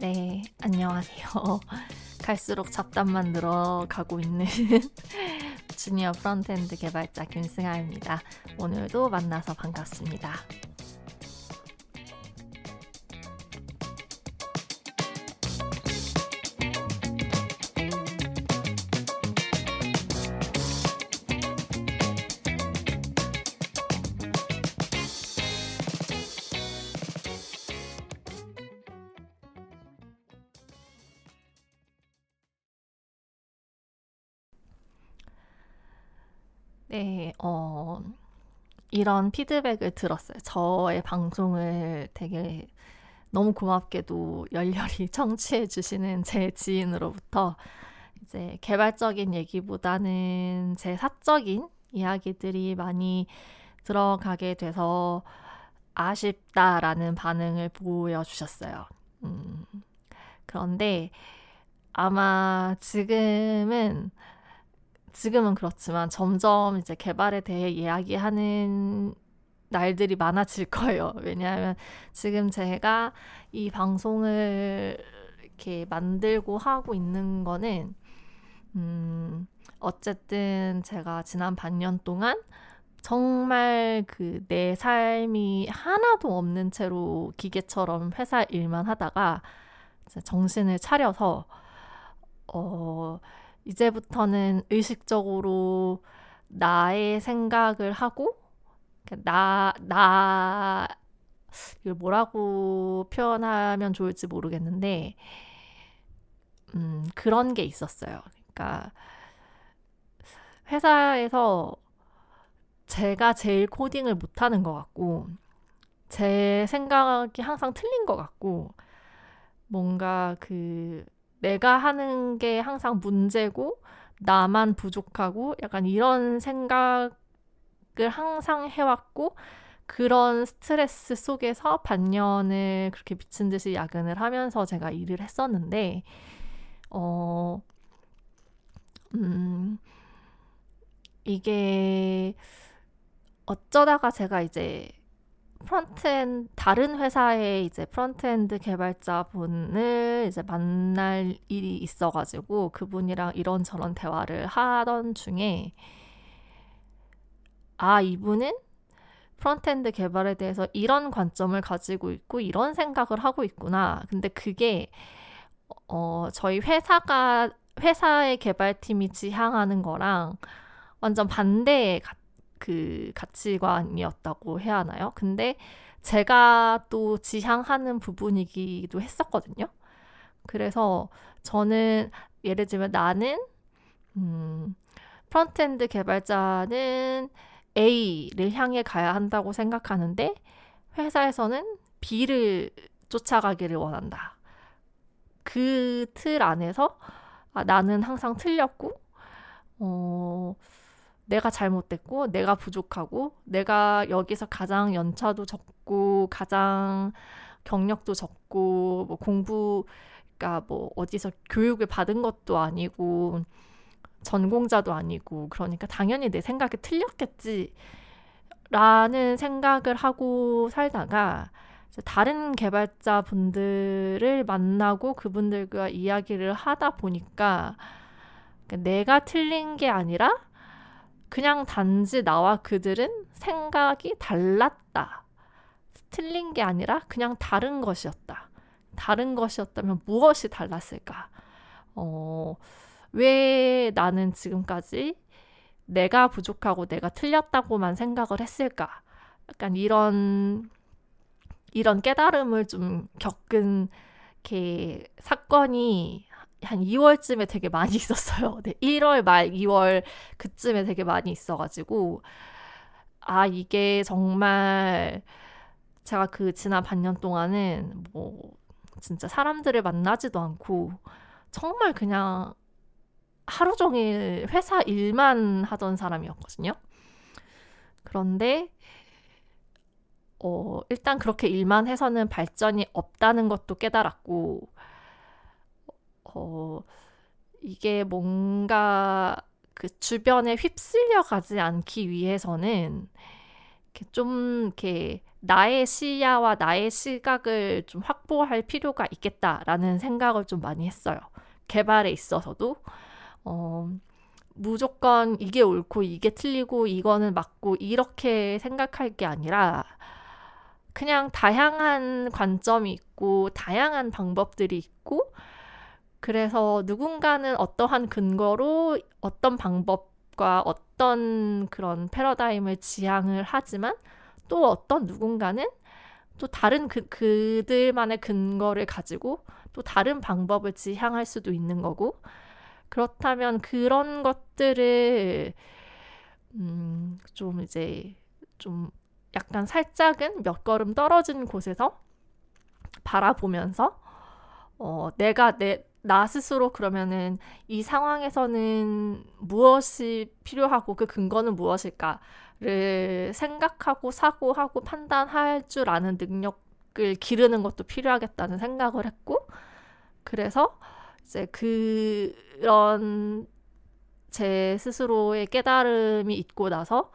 네, 안녕하세요. 갈수록 잡담만 늘어가고 있는 주니어 frontend 개발자 김승아입니다. 오늘도 만나서 반갑습니다. 이런 피드백을 들었어요. 저의 방송을 되게 너무 고맙게도 열렬히 청취해 주시는 제 지인으로부터 이제 개발적인 얘기보다는 제 사적인 이야기들이 많이 들어가게 돼서 아쉽다라는 반응을 보여주셨어요. 음, 그런데 아마 지금은 지금은 그렇지만 점점 이제 개발에 대해 이야기하는 날들이 많아질 거예요. 왜냐하면 지금 제가 이 방송을 이렇게 만들고 하고 있는 거는, 음, 어쨌든 제가 지난 반년 동안 정말 그 내 삶이 하나도 없는 채로 기계처럼 회사 일만 하다가 정신을 차려서, 어, 이제부터는 의식적으로 나의 생각을 하고 나, 나, 이걸 뭐라고 표현하면 좋을지 모르겠는데, 음, 그런 게 있었어요. 그러니까, 회사에서 제가 제일 코딩을 못하는 것 같고, 제 생각이 항상 틀린 것 같고, 뭔가 그, 내가 하는 게 항상 문제고 나만 부족하고 약간 이런 생각을 항상 해왔고 그런 스트레스 속에서 반년을 그렇게 미친 듯이 야근을 하면서 제가 일을 했었는데 어, 음, 이게 어쩌다가 제가 이제 frontend 다른 회사의 이제 frontend 개발자분을 이제 만날 일이 있어가지고 그분이랑 이런저런 대화를 하던 중에 아 이분은 frontend 개발에 대해서 이런 관점을 가지고 있고 이런 생각을 하고 있구나. 근데 그게 어 저희 회사가 회사의 개발팀이 지향하는 거랑 완전 반대의 그 가치관이었다고 해야 하나요? 근데 제가 또 지향하는 부분이기도 했었거든요. 그래서 저는 예를 들면 나는 음, frontend 개발자는 A를 향해 가야 한다고 생각하는데 회사에서는 B를 쫓아가기를 원한다. 그 틀 안에서 아, 나는 항상 틀렸고 어, 내가 잘못됐고 내가 부족하고 내가 여기서 가장 연차도 적고 가장 경력도 적고 뭐 공부 그러니까 뭐 어디서 교육을 받은 것도 아니고 전공자도 아니고 그러니까 당연히 내 생각이 틀렸겠지 라는 생각을 하고 살다가 다른 개발자 분들을 만나고 그분들과 이야기를 하다 보니까 내가 틀린 게 아니라 그냥 단지 나와 그들은 생각이 달랐다. 틀린 게 아니라 그냥 다른 것이었다. 다른 것이었다면 무엇이 달랐을까? 어, 왜 나는 지금까지 내가 부족하고 내가 틀렸다고만 생각을 했을까? 약간 이런 이런 깨달음을 좀 겪은 이렇게 사건이 한 2월쯤에 되게 많이 있었어요. 네, 1월 말 2월 그쯤에 되게 많이 있어가지고 아 이게 정말 제가 그 지난 반년 동안은 뭐 진짜 사람들을 만나지도 않고 정말 그냥 하루 종일 회사 일만 하던 사람이었거든요. 그런데 어, 일단 그렇게 일만 해서는 발전이 없다는 것도 깨달았고 어, 이게 뭔가 그 주변에 휩쓸려 가지 않기 위해서는 좀 이렇게 나의 시야와 나의 시각을 좀 확보할 필요가 있겠다라는 생각을 좀 많이 했어요. 개발에 있어서도 어, 무조건 이게 옳고 이게 틀리고 이거는 맞고 이렇게 생각할 게 아니라 그냥 다양한 관점이 있고 다양한 방법들이 있고 그래서 누군가는 어떠한 근거로 어떤 방법과 어떤 그런 패러다임을 지향을 하지만 또 어떤 누군가는 또 다른 그, 그들만의 근거를 가지고 또 다른 방법을 지향할 수도 있는 거고 그렇다면 그런 것들을 음, 좀 이제 좀 약간 살짝은 몇 걸음 떨어진 곳에서 바라보면서 어, 내가 내, 나 스스로 그러면은 이 상황에서는 무엇이 필요하고 그 근거는 무엇일까를 생각하고 사고하고 판단할 줄 아는 능력을 기르는 것도 필요하겠다는 생각을 했고 그래서 이제 그런 제 스스로의 깨달음이 있고 나서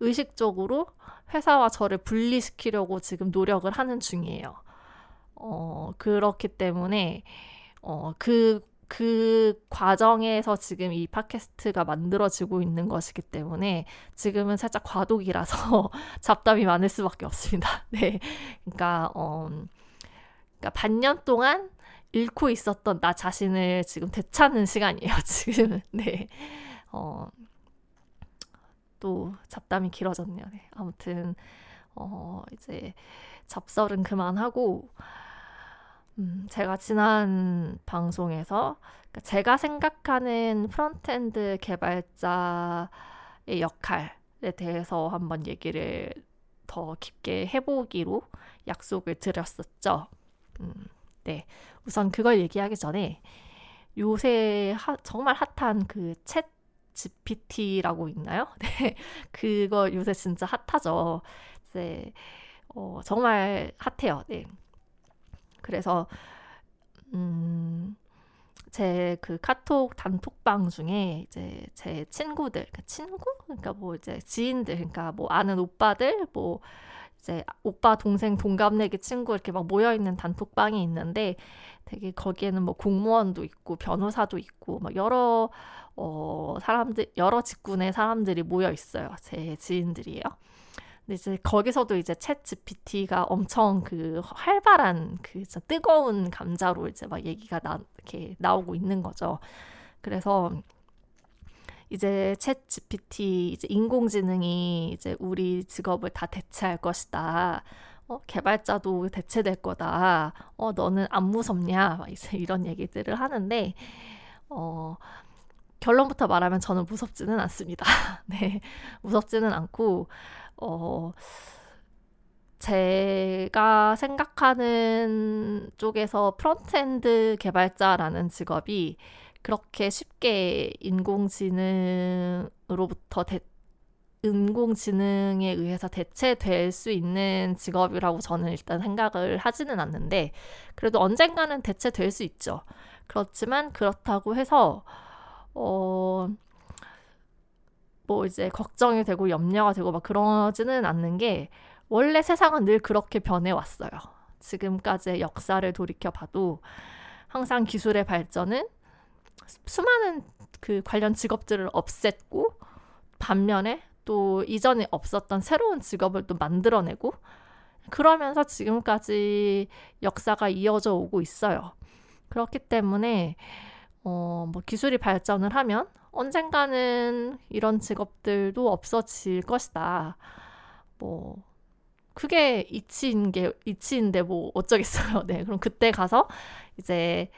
의식적으로 회사와 저를 분리시키려고 지금 노력을 하는 중이에요. 어, 그렇기 때문에, 어, 그, 그 과정에서 지금 이 팟캐스트가 만들어지고 있는 것이기 때문에 지금은 살짝 과도기라서 잡담이 많을 수밖에 없습니다. 네. 그러니까, 어, 그러니까 반년 동안 잃고 있었던 나 자신을 지금 되찾는 시간이에요, 지금. 네. 어, 또 잡담이 길어졌네요. 네. 아무튼, 어, 이제 잡설은 그만하고, 음, 제가 지난 방송에서 그러니까 제가 생각하는 frontend 개발자의 역할에 대해서 한번 얘기를 더 깊게 해보기로 약속을 드렸었죠. 음, 네. 우선 그걸 얘기하기 전에 요새 하, 정말 핫한 그 챗 GPT라고 있나요? 네. 그거 요새 진짜 핫하죠. 이제 어, 정말 핫해요. 네. 그래서 음, 제 그 카톡 단톡방 중에 이제 제 친구들, 그러니까 친구, 그러니까 뭐 이제 지인들, 그러니까 뭐 아는 오빠들, 뭐 이제 오빠 동생 동갑내기 친구 이렇게 막 모여 있는 단톡방이 있는데 되게 거기에는 뭐 공무원도 있고 변호사도 있고 막 여러 어 사람들 여러 직군의 사람들이 모여 있어요. 제 지인들이에요. 근데 이제 거기서도 이제 챗 GPT가 엄청 그 활발한 그 뜨거운 감자로 이제 막 얘기가 나 이렇게 나오고 있는 거죠. 그래서 이제 챗 GPT 이제 인공지능이 이제 우리 직업을 다 대체할 것이다. 어, 개발자도 대체될 거다. 어, 너는 안 무섭냐? 막 이제 이런 얘기들을 하는데 어, 결론부터 말하면 저는 무섭지는 않습니다. 네. 무섭지는 않고 어 제가 생각하는 쪽에서 frontend 개발자라는 직업이 그렇게 쉽게 인공지능으로부터 대, 인공지능에 의해서 대체될 수 있는 직업이라고 저는 일단 생각을 하지는 않는데 그래도 언젠가는 대체될 수 있죠. 그렇지만 그렇다고 해서 어, 뭐 이제 걱정이 되고 염려가 되고 막 그러지는 않는 게 원래 세상은 늘 그렇게 변해왔어요. 지금까지의 역사를 돌이켜 봐도 항상 기술의 발전은 수많은 그 관련 직업들을 없앴고 반면에 또 이전에 없었던 새로운 직업을 또 만들어내고 그러면서 지금까지 역사가 이어져 오고 있어요. 그렇기 때문에 어, 뭐 기술이 발전을 하면 언젠가는 이런 직업들도 없어질 것이다. 뭐 그게 이치인 게 이치인데 뭐 어쩌겠어요. 네, 그럼 그때 가서 이제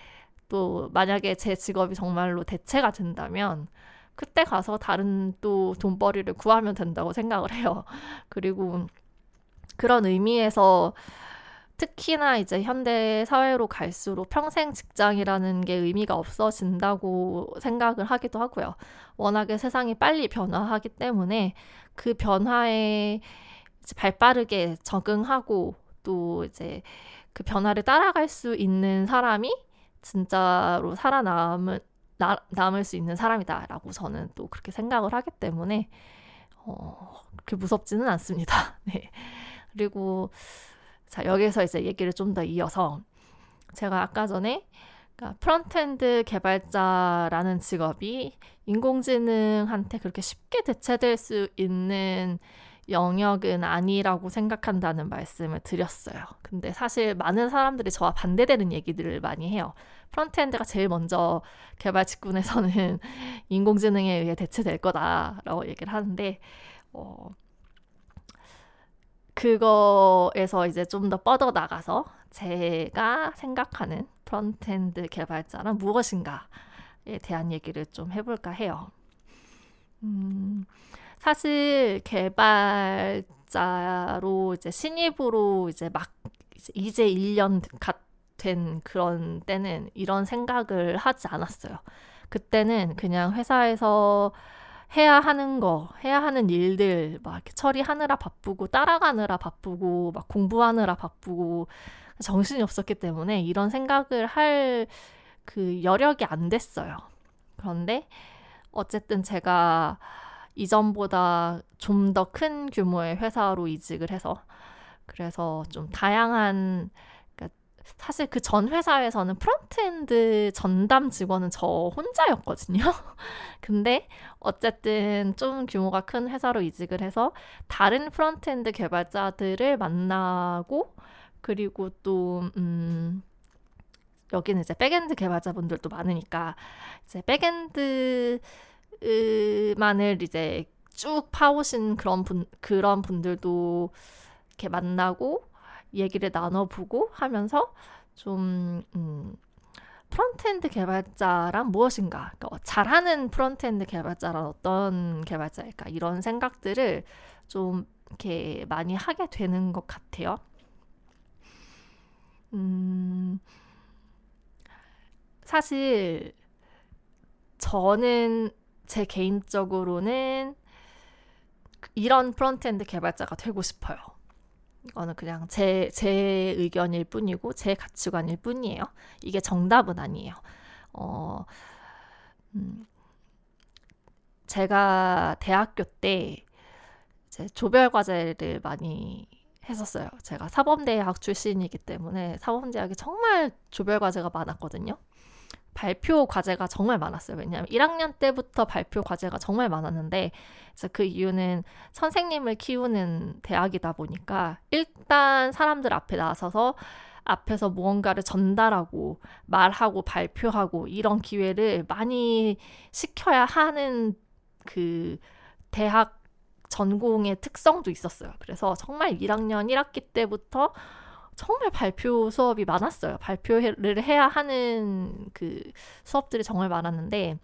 또 만약에 제 직업이 정말로 대체가 된다면 그때 가서 다른 또 돈벌이를 구하면 된다고 생각을 해요. 그리고 그런 의미에서 특히나 이제 현대 사회로 갈수록 평생 직장이라는 게 의미가 없어진다고 생각을 하기도 하고요. 워낙에 세상이 빨리 변화하기 때문에 그 변화에 발 빠르게 적응하고 또 이제 그 변화를 따라갈 수 있는 사람이 진짜로 살아남을 나, 남을 수 있는 사람이다라고 저는 또 그렇게 생각을 하기 때문에 어, 그렇게 무섭지는 않습니다. 네. 그리고 자, 여기서 이제 얘기를 좀 더 이어서 제가 아까 전에 그러니까 frontend 개발자라는 직업이 인공지능한테 그렇게 쉽게 대체될 수 있는 영역은 아니라고 생각한다는 말씀을 드렸어요. 근데 사실 많은 사람들이 저와 반대되는 얘기들을 많이 해요. frontend가 제일 먼저 개발 직군에서는 인공지능에 의해 대체될 거다라고 얘기를 하는데 어, 그거에서 이제 좀 더 뻗어 나가서 제가 생각하는 frontend 개발자란 무엇인가에 대한 얘기를 좀 해볼까 해요. 음, 사실 개발자로 이제 신입으로 이제 막 이제 1년 된 그런 때는 이런 생각을 하지 않았어요. 그때는 그냥 회사에서 해야 하는 거, 해야 하는 일들 막 처리하느라 바쁘고 따라가느라 바쁘고 막 공부하느라 바쁘고 정신이 없었기 때문에 이런 생각을 할 그 여력이 안 됐어요. 그런데 어쨌든 제가 이전보다 좀 더 큰 규모의 회사로 이직을 해서 그래서 좀 다양한 사실 그 전 회사에서는 frontend 전담 직원은 저 혼자였거든요. 근데 어쨌든 좀 규모가 큰 회사로 이직을 해서 다른 frontend 개발자들을 만나고 그리고 또 음, 여기는 이제 backend 개발자분들도 많으니까 이제 backend만을 이제 쭉 파오신 그런 분 그런 분들도 이렇게 만나고 얘기를 나눠보고 하면서 좀 음, frontend 개발자란 무엇인가, 그러니까 잘하는 frontend 개발자란 어떤 개발자일까 이런 생각들을 좀 이렇게 많이 하게 되는 것 같아요. 음, 사실 저는 제 개인적으로는 이런 frontend 개발자가 되고 싶어요. 이거는 그냥 제, 제 의견일 뿐이고 제 가치관일 뿐이에요. 이게 정답은 아니에요. 어, 음, 제가 대학교 때 조별 과제를 많이 했었어요. 제가 사범대학 출신이기 때문에 사범대학이 정말 조별 과제가 많았거든요. 발표 과제가 정말 많았어요. 왜냐하면 1학년 때부터 발표 과제가 정말 많았는데 그 이유는 선생님을 키우는 대학이다 보니까 일단 사람들 앞에 나서서 앞에서 무언가를 전달하고 말하고 발표하고 이런 기회를 많이 시켜야 하는 그 대학 전공의 특성도 있었어요. 그래서 정말 1학년 1학기 때부터 정말 발표 수업이 많았어요. 발표를 해야 하는 그 수업들이 정말 많았는데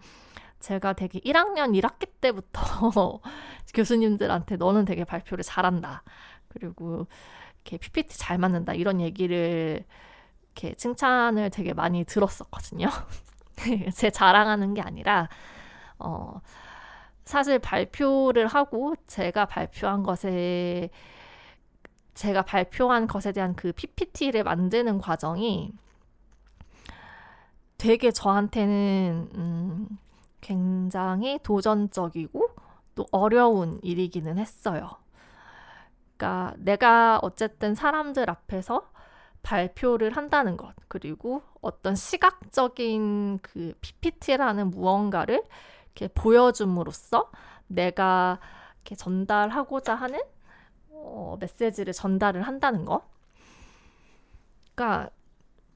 제가 되게 1학년 1학기 때부터 교수님들한테 너는 되게 발표를 잘한다. 그리고 이렇게 PPT 잘 맞는다. 이런 얘기를 이렇게 칭찬을 되게 많이 들었었거든요. 제 자랑하는 게 아니라 어 사실 발표를 하고 제가 발표한 것에 제가 발표한 것에 대한 그 PPT를 만드는 과정이 되게 저한테는 음, 굉장히 도전적이고 또 어려운 일이기는 했어요. 그러니까 내가 어쨌든 사람들 앞에서 발표를 한다는 것, 그리고 어떤 시각적인 그 PPT라는 무언가를 이렇게 보여줌으로써 내가 이렇게 전달하고자 하는 어, 메시지를 전달을 한다는 거. 그러니까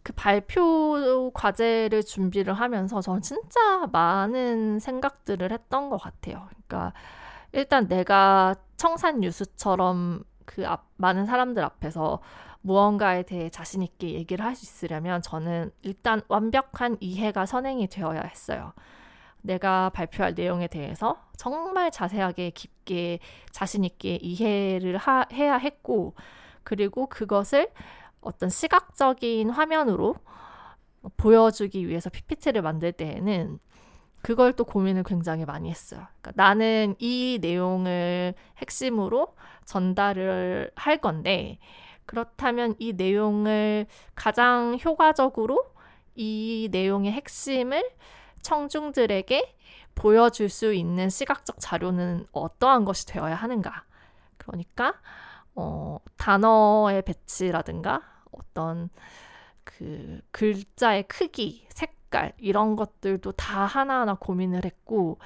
그 발표 과제를 준비를 하면서 저는 진짜 많은 생각들을 했던 것 같아요. 그러니까 일단 내가 청산 뉴스처럼 그 앞, 많은 사람들 앞에서 무언가에 대해 자신 있게 얘기를 할 수 있으려면 저는 일단 완벽한 이해가 선행이 되어야 했어요. 내가 발표할 내용에 대해서 정말 자세하게 깊게 자신 있게 이해를 하, 해야 했고 그리고 그것을 어떤 시각적인 화면으로 보여주기 위해서 PPT를 만들 때에는 그걸 또 고민을 굉장히 많이 했어요. 그러니까 나는 이 내용을 핵심으로 전달을 할 건데 그렇다면 이 내용을 가장 효과적으로 이 내용의 핵심을 청중들에게 보여줄 수 있는 시각적 자료는 어떠한 것이 되어야 하는가. 그러니까 어, 단어의 배치라든가 어떤 그 글자의 크기, 색깔 이런 것들도 다 하나하나 고민을 했고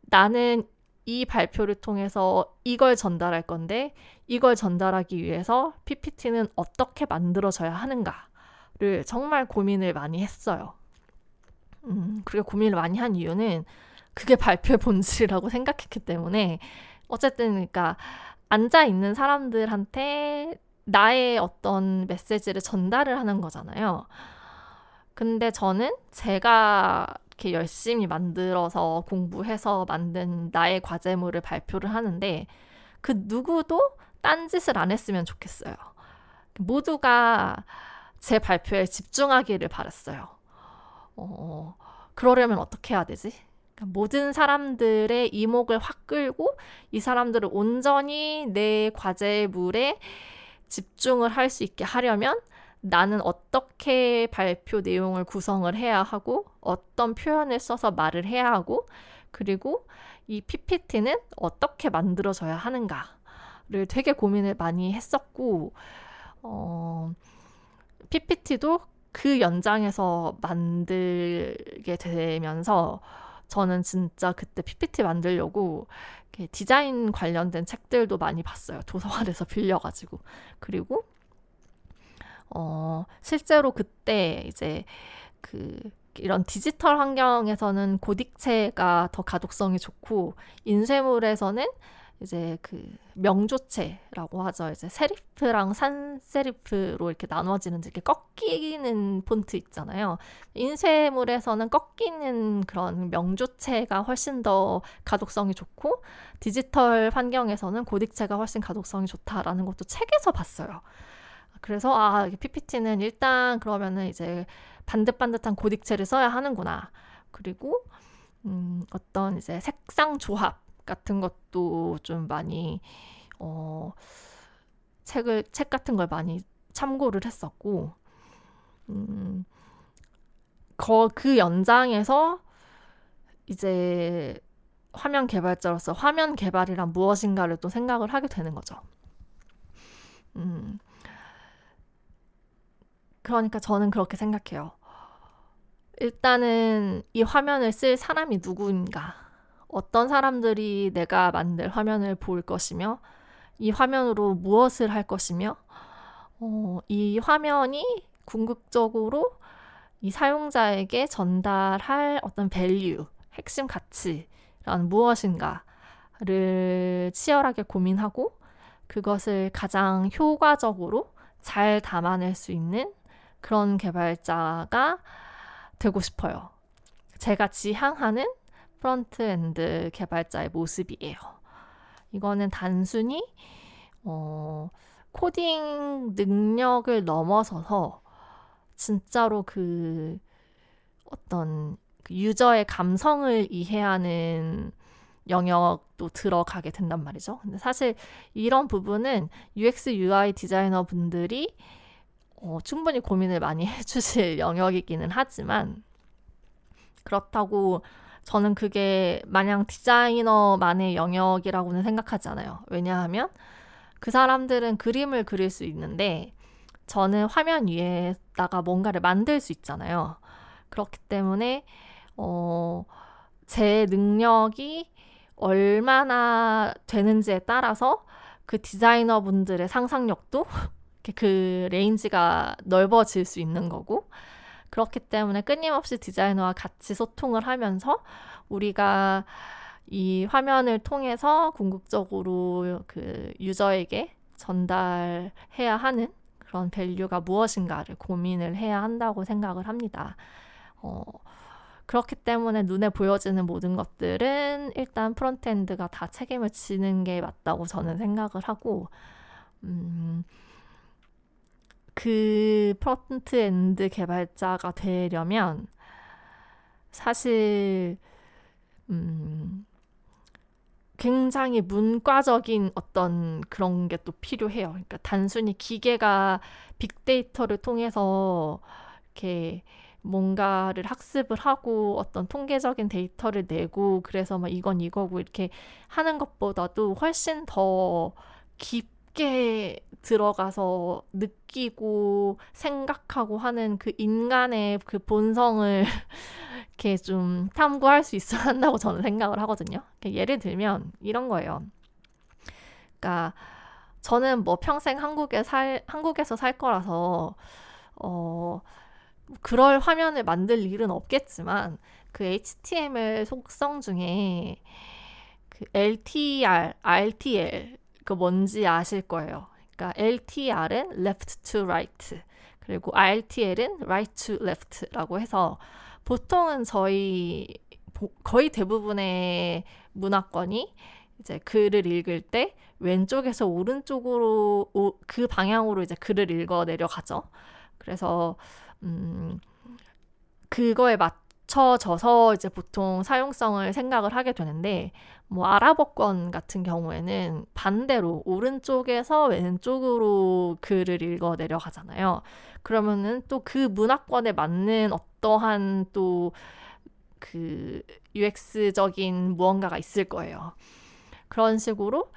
나는 이 발표를 통해서 이걸 전달할 건데 이걸 전달하기 위해서 PPT는 어떻게 만들어져야 하는가를 정말 고민을 많이 했어요. 음, 그리고 고민을 많이 한 이유는 그게 발표의 본질이라고 생각했기 때문에 어쨌든 그러니까 앉아 있는 사람들한테 나의 어떤 메시지를 전달을 하는 거잖아요. 근데 저는 제가 이렇게 열심히 만들어서 공부해서 만든 나의 과제물을 발표를 하는데 그 누구도 딴짓을 안 했으면 좋겠어요. 모두가 제 발표에 집중하기를 바랐어요. 어, 그러려면 어떻게 해야 되지? 그러니까 모든 사람들의 이목을 확 끌고 이 사람들을 온전히 내 과제물에 집중을 할 수 있게 하려면 나는 어떻게 발표 내용을 구성을 해야 하고 어떤 표현을 써서 말을 해야 하고 그리고 이 PPT는 어떻게 만들어져야 하는가를 되게 고민을 많이 했었고 어, PPT도 그 연장에서 만들게 되면서 저는 진짜 그때 PPT 만들려고 디자인 관련된 책들도 많이 봤어요. 도서관에서 빌려가지고. 그리고, 어, 실제로 그때 이제 그, 이런 디지털 환경에서는 고딕체가 더 가독성이 좋고, 인쇄물에서는 이제 그 명조체라고 하죠. 이제 세리프랑 산세리프로 이렇게 나눠지는 이렇게 꺾이는 폰트 있잖아요. 인쇄물에서는 꺾이는 그런 명조체가 훨씬 더 가독성이 좋고 디지털 환경에서는 고딕체가 훨씬 가독성이 좋다라는 것도 책에서 봤어요. 그래서 아, PPT는 일단 그러면은 이제 반듯반듯한 고딕체를 써야 하는구나. 그리고 음, 어떤 이제 색상 조합 같은 것도 좀 많이 어 책을 책 같은 걸 많이 참고를 했었고 음, 거, 그 연장에서 이제 화면 개발자로서 화면 개발이란 무엇인가를 또 생각을 하게 되는 거죠. 음, 그러니까 저는 그렇게 생각해요. 일단은 이 화면을 쓸 사람이 누구인가. 어떤 사람들이 내가 만들 화면을 볼 것이며 이 화면으로 무엇을 할 것이며 어, 이 화면이 궁극적으로 이 사용자에게 전달할 어떤 value, 핵심 가치란 무엇인가를 치열하게 고민하고 그것을 가장 효과적으로 잘 담아낼 수 있는 그런 개발자가 되고 싶어요. 제가 지향하는 frontend 개발자의 모습이에요. 이거는 단순히 어, 코딩 능력을 넘어서서 진짜로 그 어떤 그 유저의 감성을 이해하는 영역도 들어가게 된단 말이죠. 근데 사실 이런 부분은 UX, UI 디자이너 분들이 어, 충분히 고민을 많이 해주실 영역이기는 하지만 그렇다고 저는 그게 마냥 디자이너만의 영역이라고는 생각하지 않아요. 왜냐하면 그 사람들은 그림을 그릴 수 있는데 저는 화면 위에다가 뭔가를 만들 수 있잖아요. 그렇기 때문에 어, 제 능력이 얼마나 되는지에 따라서 그 디자이너 분들의 상상력도 그 range가 넓어질 수 있는 거고 그렇기 때문에 끊임없이 디자이너와 같이 소통을 하면서 우리가 이 화면을 통해서 궁극적으로 그 user에게 전달해야 하는 그런 value가 무엇인가를 고민을 해야 한다고 생각을 합니다. 어, 그렇기 때문에 눈에 보여지는 모든 것들은 일단 frontend가 다 책임을 지는 게 맞다고 저는 생각을 하고, 음, 그 frontend 개발자가 되려면 사실 음 굉장히 문과적인 어떤 그런 게 또 필요해요. 그러니까 단순히 기계가 빅데이터를 통해서 이렇게 뭔가를 학습을 하고 어떤 통계적인 데이터를 내고 그래서 막 이건 이거고 이렇게 하는 것보다도 훨씬 더 깊, 깊게 들어가서 느끼고 생각하고 하는 그 인간의 그 본성을 이렇게 좀 탐구할 수 있어야 한다고 저는 생각을 하거든요. 예를 들면 이런 거예요. 그러니까 저는 뭐 평생 한국에 살 한국에서 살 거라서 어 그럴 화면을 만들 일은 없겠지만 그 HTML 속성 중에 그 LTR, RTL 그 뭔지 아실 거예요. 그러니까 LTR은 left to right 그리고 RTL은 right to left라고 해서 보통은 저희 거의 대부분의 문화권이 이제 글을 읽을 때 왼쪽에서 오른쪽으로 오, 그 방향으로 이제 글을 읽어 내려가죠. 그래서 음 그거에 맞 춰져서 이제 보통 사용성을 생각을 하게 되는데 뭐 아랍어권 같은 경우에는 반대로 오른쪽에서 왼쪽으로 글을 읽어 내려가잖아요. 그러면은 또 그 문화권에 맞는 어떠한 또 그 UX적인 무언가가 있을 거예요. 그런 식으로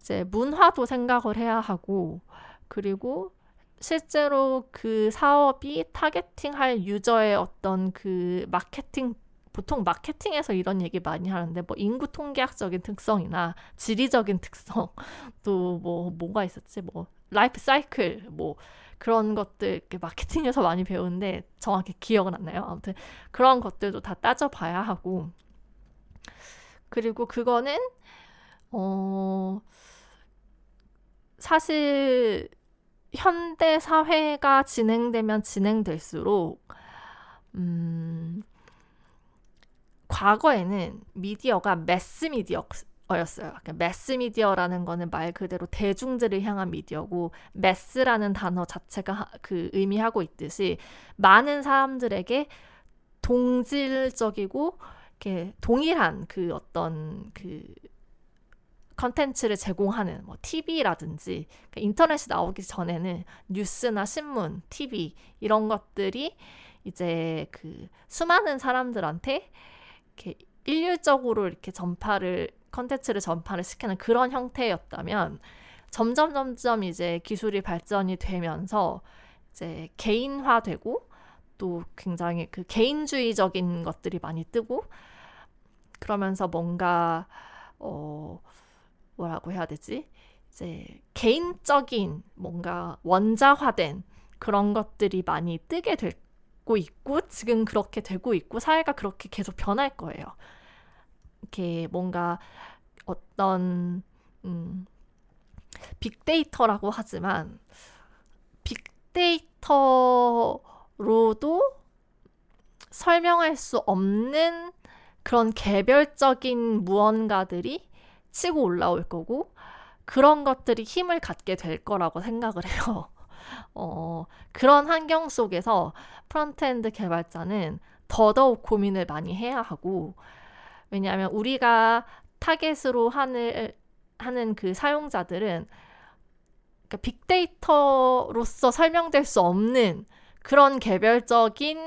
이제 문화도 생각을 해야 하고 그리고 실제로 그 사업이 targeting할 user의 어떤 그 마케팅 보통 마케팅에서 이런 얘기 많이 하는데 뭐 인구 통계학적인 특성이나 지리적인 특성 또 뭐 뭐가 있었지 뭐 라이프 사이클 뭐 그런 것들 마케팅에서 많이 배우는데 정확히 기억은 안 나요. 아무튼 그런 것들도 다 따져봐야 하고 그리고 그거는 어 사실 현대 사회가 진행되면 진행될수록 음 과거에는 미디어가 매스 미디어였어요. 그러니까 매스 미디어라는 거는 말 그대로 대중들을 향한 미디어고 매스라는 단어 자체가 그 의미하고 있듯이 많은 사람들에게 동질적이고 이렇게 동일한 그 어떤 그 컨텐츠를 제공하는 뭐 TV라든지 그러니까 인터넷이 나오기 전에는 뉴스나 신문, TV 이런 것들이 이제 그 수많은 사람들한테 이렇게 일률적으로 이렇게 전파를 컨텐츠를 전파를 시키는 그런 형태였다면 점점 점점 이제 기술이 발전이 되면서 이제 개인화되고 또 굉장히 그 개인주의적인 것들이 많이 뜨고 그러면서 뭔가 어 뭐라고 해야 되지? 이제 개인적인 뭔가 원자화된 그런 것들이 많이 뜨게 될 되고 있고 지금 그렇게 되고 있고 사회가 그렇게 계속 변할 거예요. 이렇게 뭔가 어떤 음, 빅데이터라고 하지만 빅데이터로도 설명할 수 없는 그런 개별적인 무언가들이 치고 올라올 거고 그런 것들이 힘을 갖게 될 거라고 생각을 해요. 어, 그런 환경 속에서 frontend 개발자는 더더욱 고민을 많이 해야 하고 왜냐하면 우리가 타겟으로 하는 하는 그 사용자들은 그러니까 빅데이터로서 설명될 수 없는 그런 개별적인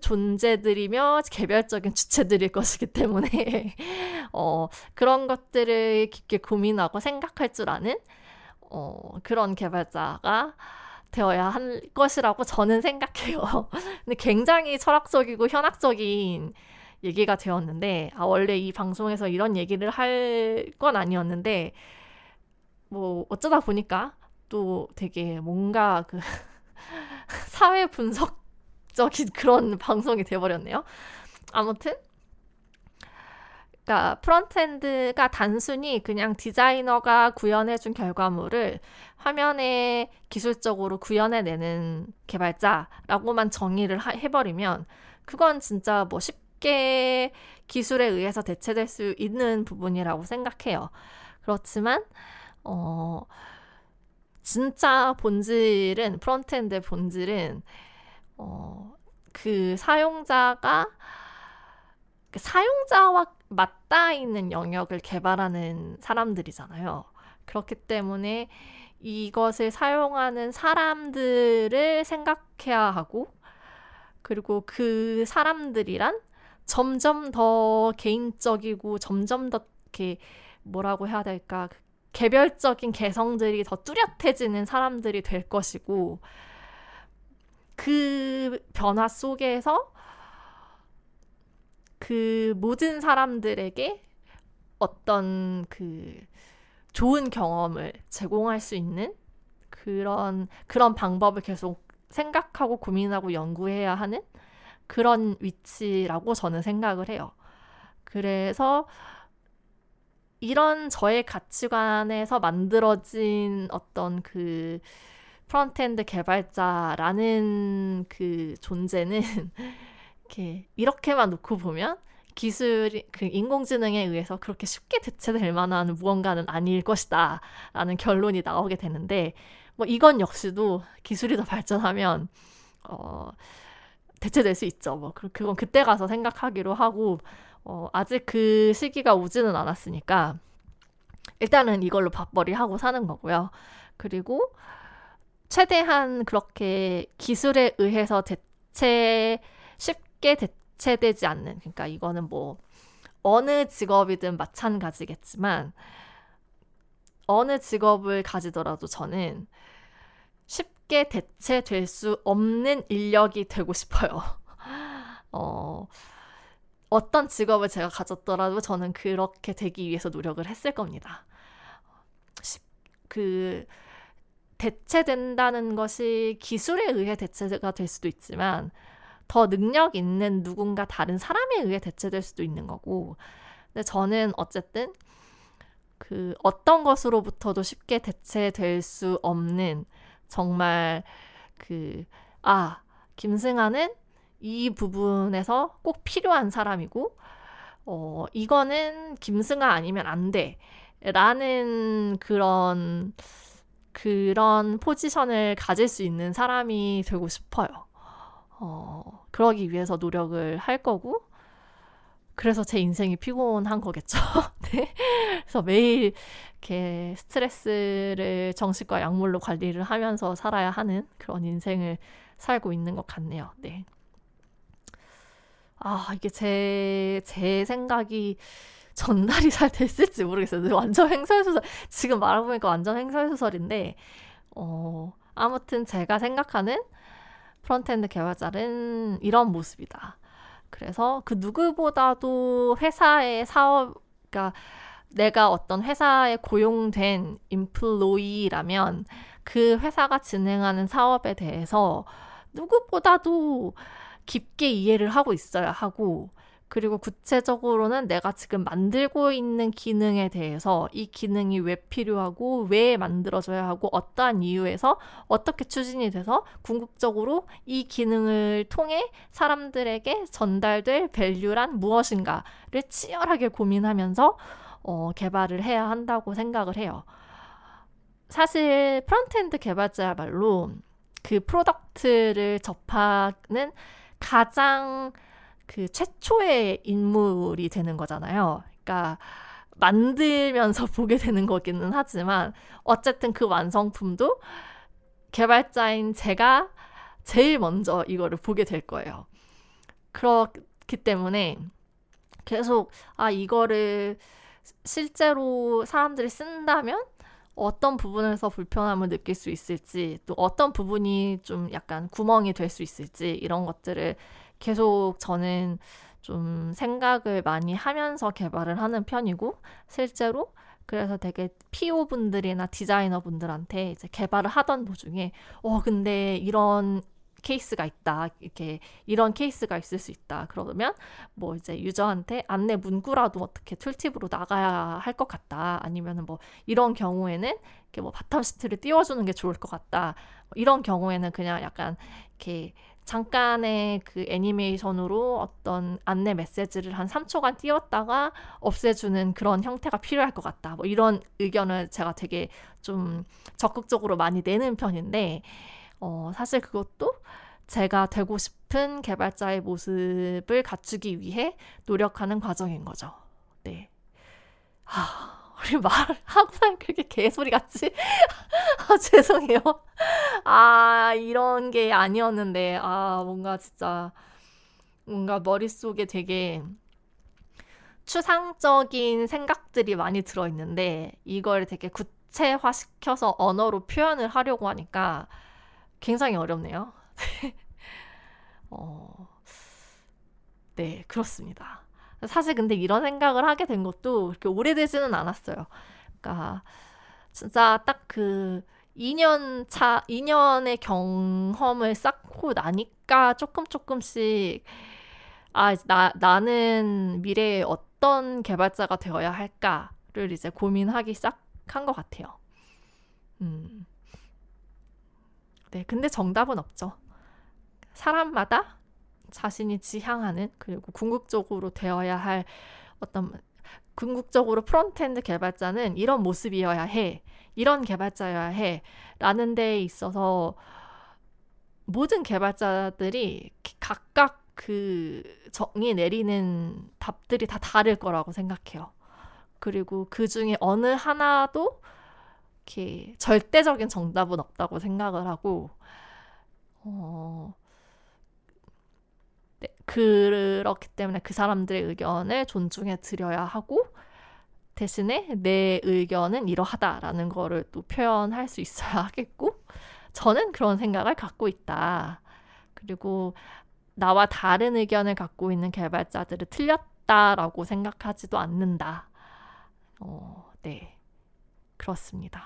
존재들이며 개별적인 주체들일 것이기 때문에 어, 그런 것들을 깊게 고민하고 생각할 줄 아는 어, 그런 개발자가 되어야 할 것이라고 저는 생각해요. 근데 굉장히 철학적이고 현학적인 얘기가 되었는데, 아, 원래 이 방송에서 이런 얘기를 할 건 아니었는데, 뭐, 어쩌다 보니까 또 되게 뭔가 그 사회 분석 적인 그런 방송이 돼버렸네요. 아무튼, 그러니까 frontend가 단순히 그냥 디자이너가 구현해준 결과물을 화면에 기술적으로 구현해내는 개발자라고만 정의를 하, 해버리면 그건 진짜 뭐 쉽게 기술에 의해서 대체될 수 있는 부분이라고 생각해요. 그렇지만 어 진짜 본질은 frontend의 본질은 어 그 사용자가 그 사용자와 맞닿아 있는 영역을 개발하는 사람들이잖아요. 그렇기 때문에 이것을 사용하는 사람들을 생각해야 하고, 그리고 그 사람들이란 점점 더 개인적이고 점점 더 이렇게 뭐라고 해야 될까. 개별적인 개성들이 더 뚜렷해지는 사람들이 될 것이고 그 변화 속에서 그 모든 사람들에게 어떤 그 좋은 경험을 제공할 수 있는 그런 그런 방법을 계속 생각하고 고민하고 연구해야 하는 그런 위치라고 저는 생각을 해요. 그래서 이런 저의 가치관에서 만들어진 어떤 그 frontend 개발자라는 그 존재는 이렇게 이렇게만 놓고 보면 기술이 그 인공지능에 의해서 그렇게 쉽게 대체될 만한 무언가는 아닐 것이다라는 결론이 나오게 되는데 뭐 이건 역시도 기술이 더 발전하면 어 대체될 수 있죠. 뭐 그건 그때 가서 생각하기로 하고 어, 아직 그 시기가 오지는 않았으니까 일단은 이걸로 밥벌이 하고 사는 거고요. 그리고 최대한 그렇게 기술에 의해서 대체 쉽게 대체되지 않는 그러니까 이거는 뭐 어느 직업이든 마찬가지겠지만 어느 직업을 가지더라도 저는 쉽게 대체될 수 없는 인력이 되고 싶어요. 어, 어떤 직업을 제가 가졌더라도 저는 그렇게 되기 위해서 노력을 했을 겁니다. 그 대체된다는 것이 기술에 의해 대체가 될 수도 있지만 더 능력 있는 누군가 다른 사람에 의해 대체될 수도 있는 거고. 근데 저는 어쨌든 그 어떤 것으로부터도 쉽게 대체될 수 없는 정말 그 아, 김승아는 이 부분에서 꼭 필요한 사람이고, 어, 이거는 김승아 아니면 안 돼. 라는 그런, 그런 포지션을 가질 수 있는 사람이 되고 싶어요. 어, 그러기 위해서 노력을 할 거고, 그래서 제 인생이 피곤한 거겠죠. 네. 그래서 매일 이렇게 스트레스를 정신과 약물로 관리를 하면서 살아야 하는 그런 인생을 살고 있는 것 같네요. 네. 아, 이게 제, 제 생각이 전달이 잘 됐을지 모르겠어요. 완전 횡설수설. 지금 말해보니까 완전 횡설수설인데, 어, 아무튼 제가 생각하는 frontend 개발자는 이런 모습이다. 그래서 그 누구보다도 회사의 사업, 그러니까 내가 어떤 회사에 고용된 employee라면 그 회사가 진행하는 사업에 대해서 누구보다도 깊게 이해를 하고 있어야 하고 그리고 구체적으로는 내가 지금 만들고 있는 기능에 대해서 이 기능이 왜 필요하고 왜 만들어져야 하고 어떠한 이유에서 어떻게 추진이 돼서 궁극적으로 이 기능을 통해 사람들에게 전달될 value란 무엇인가를 치열하게 고민하면서 어, 개발을 해야 한다고 생각을 해요. 사실 frontend 개발자야말로 그 product를 접하는 가장 그 최초의 인물이 되는 거잖아요. 그러니까 만들면서 보게 되는 거기는 하지만 어쨌든 그 완성품도 개발자인 제가 제일 먼저 이거를 보게 될 거예요. 그렇기 때문에 계속 아 이거를 실제로 사람들이 쓴다면 어떤 부분에서 불편함을 느낄 수 있을지, 또 어떤 부분이 좀 약간 구멍이 될 수 있을지, 이런 것들을 계속 저는 좀 생각을 많이 하면서 개발을 하는 편이고, 실제로 그래서 되게 PO 분들이나 디자이너 분들한테 이제 개발을 하던 도중에, 어, 근데 이런 케이스가 있다. 이렇게 이런 케이스가 있을 수 있다. 그러면 뭐 이제 user한테 안내 문구라도 어떻게 tooltip으로 나가야 할 것 같다. 아니면은 뭐 이런 경우에는 이렇게 뭐 bottom sheet를 띄워주는 게 좋을 것 같다. 뭐 이런 경우에는 그냥 약간 이렇게 잠깐의 그 애니메이션으로 어떤 안내 메시지를 한 3초간 띄웠다가 없애주는 그런 형태가 필요할 것 같다. 뭐 이런 의견을 제가 되게 좀 적극적으로 많이 내는 편인데, 어, 사실 그것도 제가 되고 싶은 개발자의 모습을 갖추기 위해 노력하는 과정인 거죠. 네. 하, 우리 말하고 나면 그렇게 개소리 같지? 아, 죄송해요. 아, 이런 게 아니었는데, 아, 뭔가 진짜, 뭔가 머릿속에 되게 추상적인 생각들이 많이 들어있는데 이걸 되게 구체화 시켜서 언어로 표현을 하려고 하니까 굉장히 어렵네요. 어, 네, 그렇습니다. 사실 근데 이런 생각을 하게 된 것도 그렇게 오래되지는 않았어요. 그러니까 진짜 딱 그 2년 차, 2년의 경험을 쌓고 나니까 조금 조금씩 아, 나, 나는 미래에 어떤 개발자가 되어야 할까를 이제 고민하기 시작한 것 같아요. 음. 네, 근데 정답은 없죠. 사람마다 자신이 지향하는 그리고 궁극적으로 되어야 할 어떤 궁극적으로 frontend 개발자는 이런 모습이어야 해. 이런 개발자여야 해. 라는 데에 있어서 모든 개발자들이 각각 그 정의 내리는 답들이 다 다를 거라고 생각해요. 그리고 그 중에 어느 하나도 이렇게 절대적인 정답은 없다고 생각을 하고, 어, 네, 그렇기 때문에 그 사람들의 의견을 존중해 드려야 하고, 대신에 내 의견은 이러하다라는 거를 또 표현할 수 있어야 하겠고, 저는 그런 생각을 갖고 있다. 그리고 나와 다른 의견을 갖고 있는 개발자들을 틀렸다라고 생각하지도 않는다. 어, 네. 그렇습니다.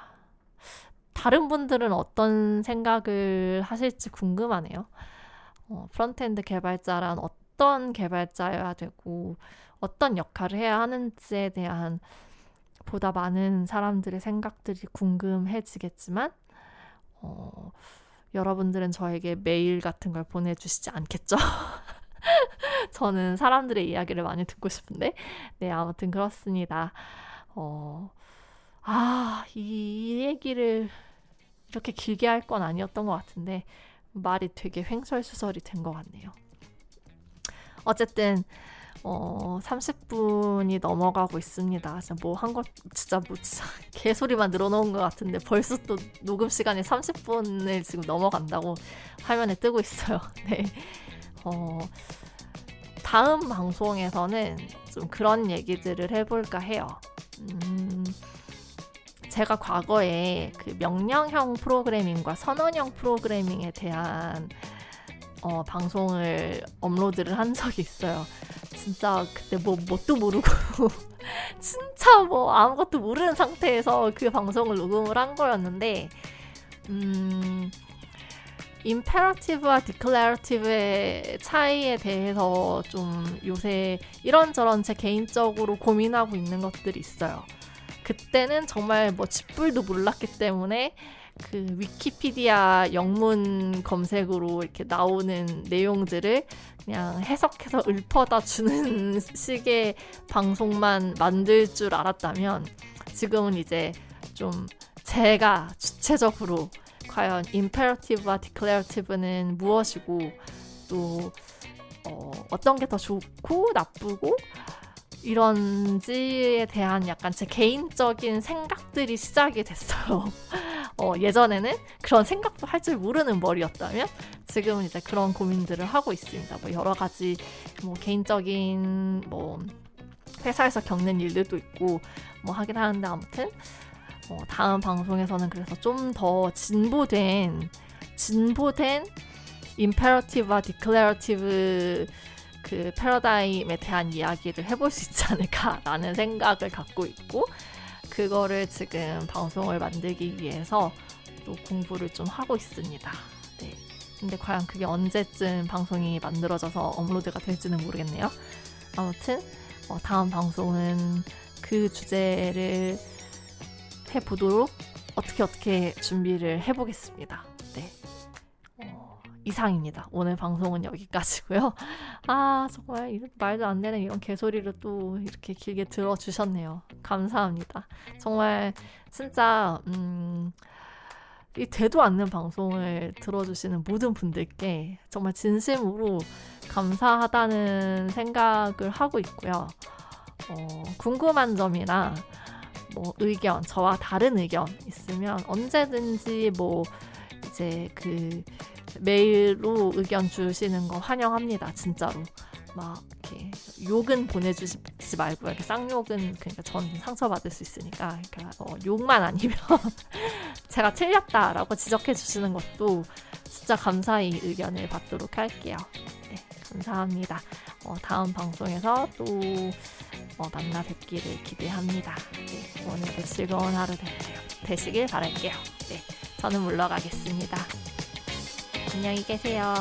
다른 분들은 어떤 생각을 하실지 궁금하네요. 어, frontend 개발자란 어떤 개발자여야 되고 어떤 역할을 해야 하는지에 대한 보다 많은 사람들의 생각들이 궁금해지겠지만 어, 여러분들은 저에게 메일 같은 걸 보내주시지 않겠죠? 저는 사람들의 이야기를 많이 듣고 싶은데, 네, 아무튼 그렇습니다. 어, 아, 이 얘기를 이렇게 길게 할 건 아니었던 것 같은데, 말이 되게 횡설수설이 된 것 같네요. 어쨌든, 어, 30분이 넘어가고 있습니다. 진짜 뭐 한 것, 진짜 뭐, 진짜 개소리만 늘어놓은 것 같은데 벌써 또 녹음 시간이 30분을 지금 넘어간다고 화면에 뜨고 있어요. 네. 어, 다음 방송에서는 좀 그런 얘기들을 해볼까 해요. 음, 제가 과거에 그 명령형 프로그래밍과 선언형 프로그래밍에 대한 어, 방송을 업로드를 한 적이 있어요. 진짜 그때 뭐 뭣도 모르고 진짜 뭐 아무것도 모르는 상태에서 그 방송을 녹음을 한 거였는데 음 임페러티브와 디클레러티브의 차이에 대해서 좀 요새 이런저런 제 개인적으로 고민하고 있는 것들이 있어요. 그때는 정말 뭐 짓불도 몰랐기 때문에 그 위키피디아 영문 검색으로 이렇게 나오는 내용들을 그냥 해석해서 읊어다 주는 식의 방송만 만들 줄 알았다면 지금은 이제 좀 제가 주체적으로 과연 임페러티브와 디클레어티브는 무엇이고 또 어, 어떤 게 더 좋고 나쁘고 이런지에 대한 약간 제 개인적인 생각들이 시작이 됐어요. 어, 예전에는 그런 생각도 할 줄 모르는 머리였다면 지금은 이제 그런 고민들을 하고 있습니다. 뭐 여러 가지 뭐 개인적인 뭐 회사에서 겪는 일들도 있고 뭐 하긴 하는데 아무튼 어, 다음 방송에서는 그래서 좀 더 진보된 진보된 imperative와 declarative 그 패러다임에 대한 이야기를 해볼 수 있지 않을까라는 생각을 갖고 있고 그거를 지금 방송을 만들기 위해서 또 공부를 좀 하고 있습니다. 네. 근데 과연 그게 언제쯤 방송이 만들어져서 업로드가 될지는 모르겠네요. 아무튼 어, 다음 방송은 그 주제를 해보도록 어떻게 어떻게 준비를 해보겠습니다. 네. 이상입니다. 오늘 방송은 여기까지고요. 아 정말 말도 안 되는 이런 개소리를 또 이렇게 길게 들어주셨네요. 감사합니다. 정말 진짜 음, 이 되도 않는 방송을 들어주시는 모든 분들께 정말 진심으로 감사하다는 생각을 하고 있고요. 어, 궁금한 점이나 뭐 의견, 저와 다른 의견 있으면 언제든지 뭐 이제 그 메일로 의견 주시는 거 환영합니다. 진짜로. 막 이렇게 욕은 보내주지 말고 이렇게 쌍욕은 그러니까 전 상처받을 수 있으니까 그러니까 어, 욕만 아니면 제가 틀렸다라고 지적해 주시는 것도 진짜 감사히 의견을 받도록 할게요. 네, 감사합니다. 어, 다음 방송에서 또 어, 만나 뵙기를 기대합니다. 네, 오늘도 즐거운 하루 되, 시길 바랄게요. 네, 저는 물러가겠습니다. 안녕히 계세요.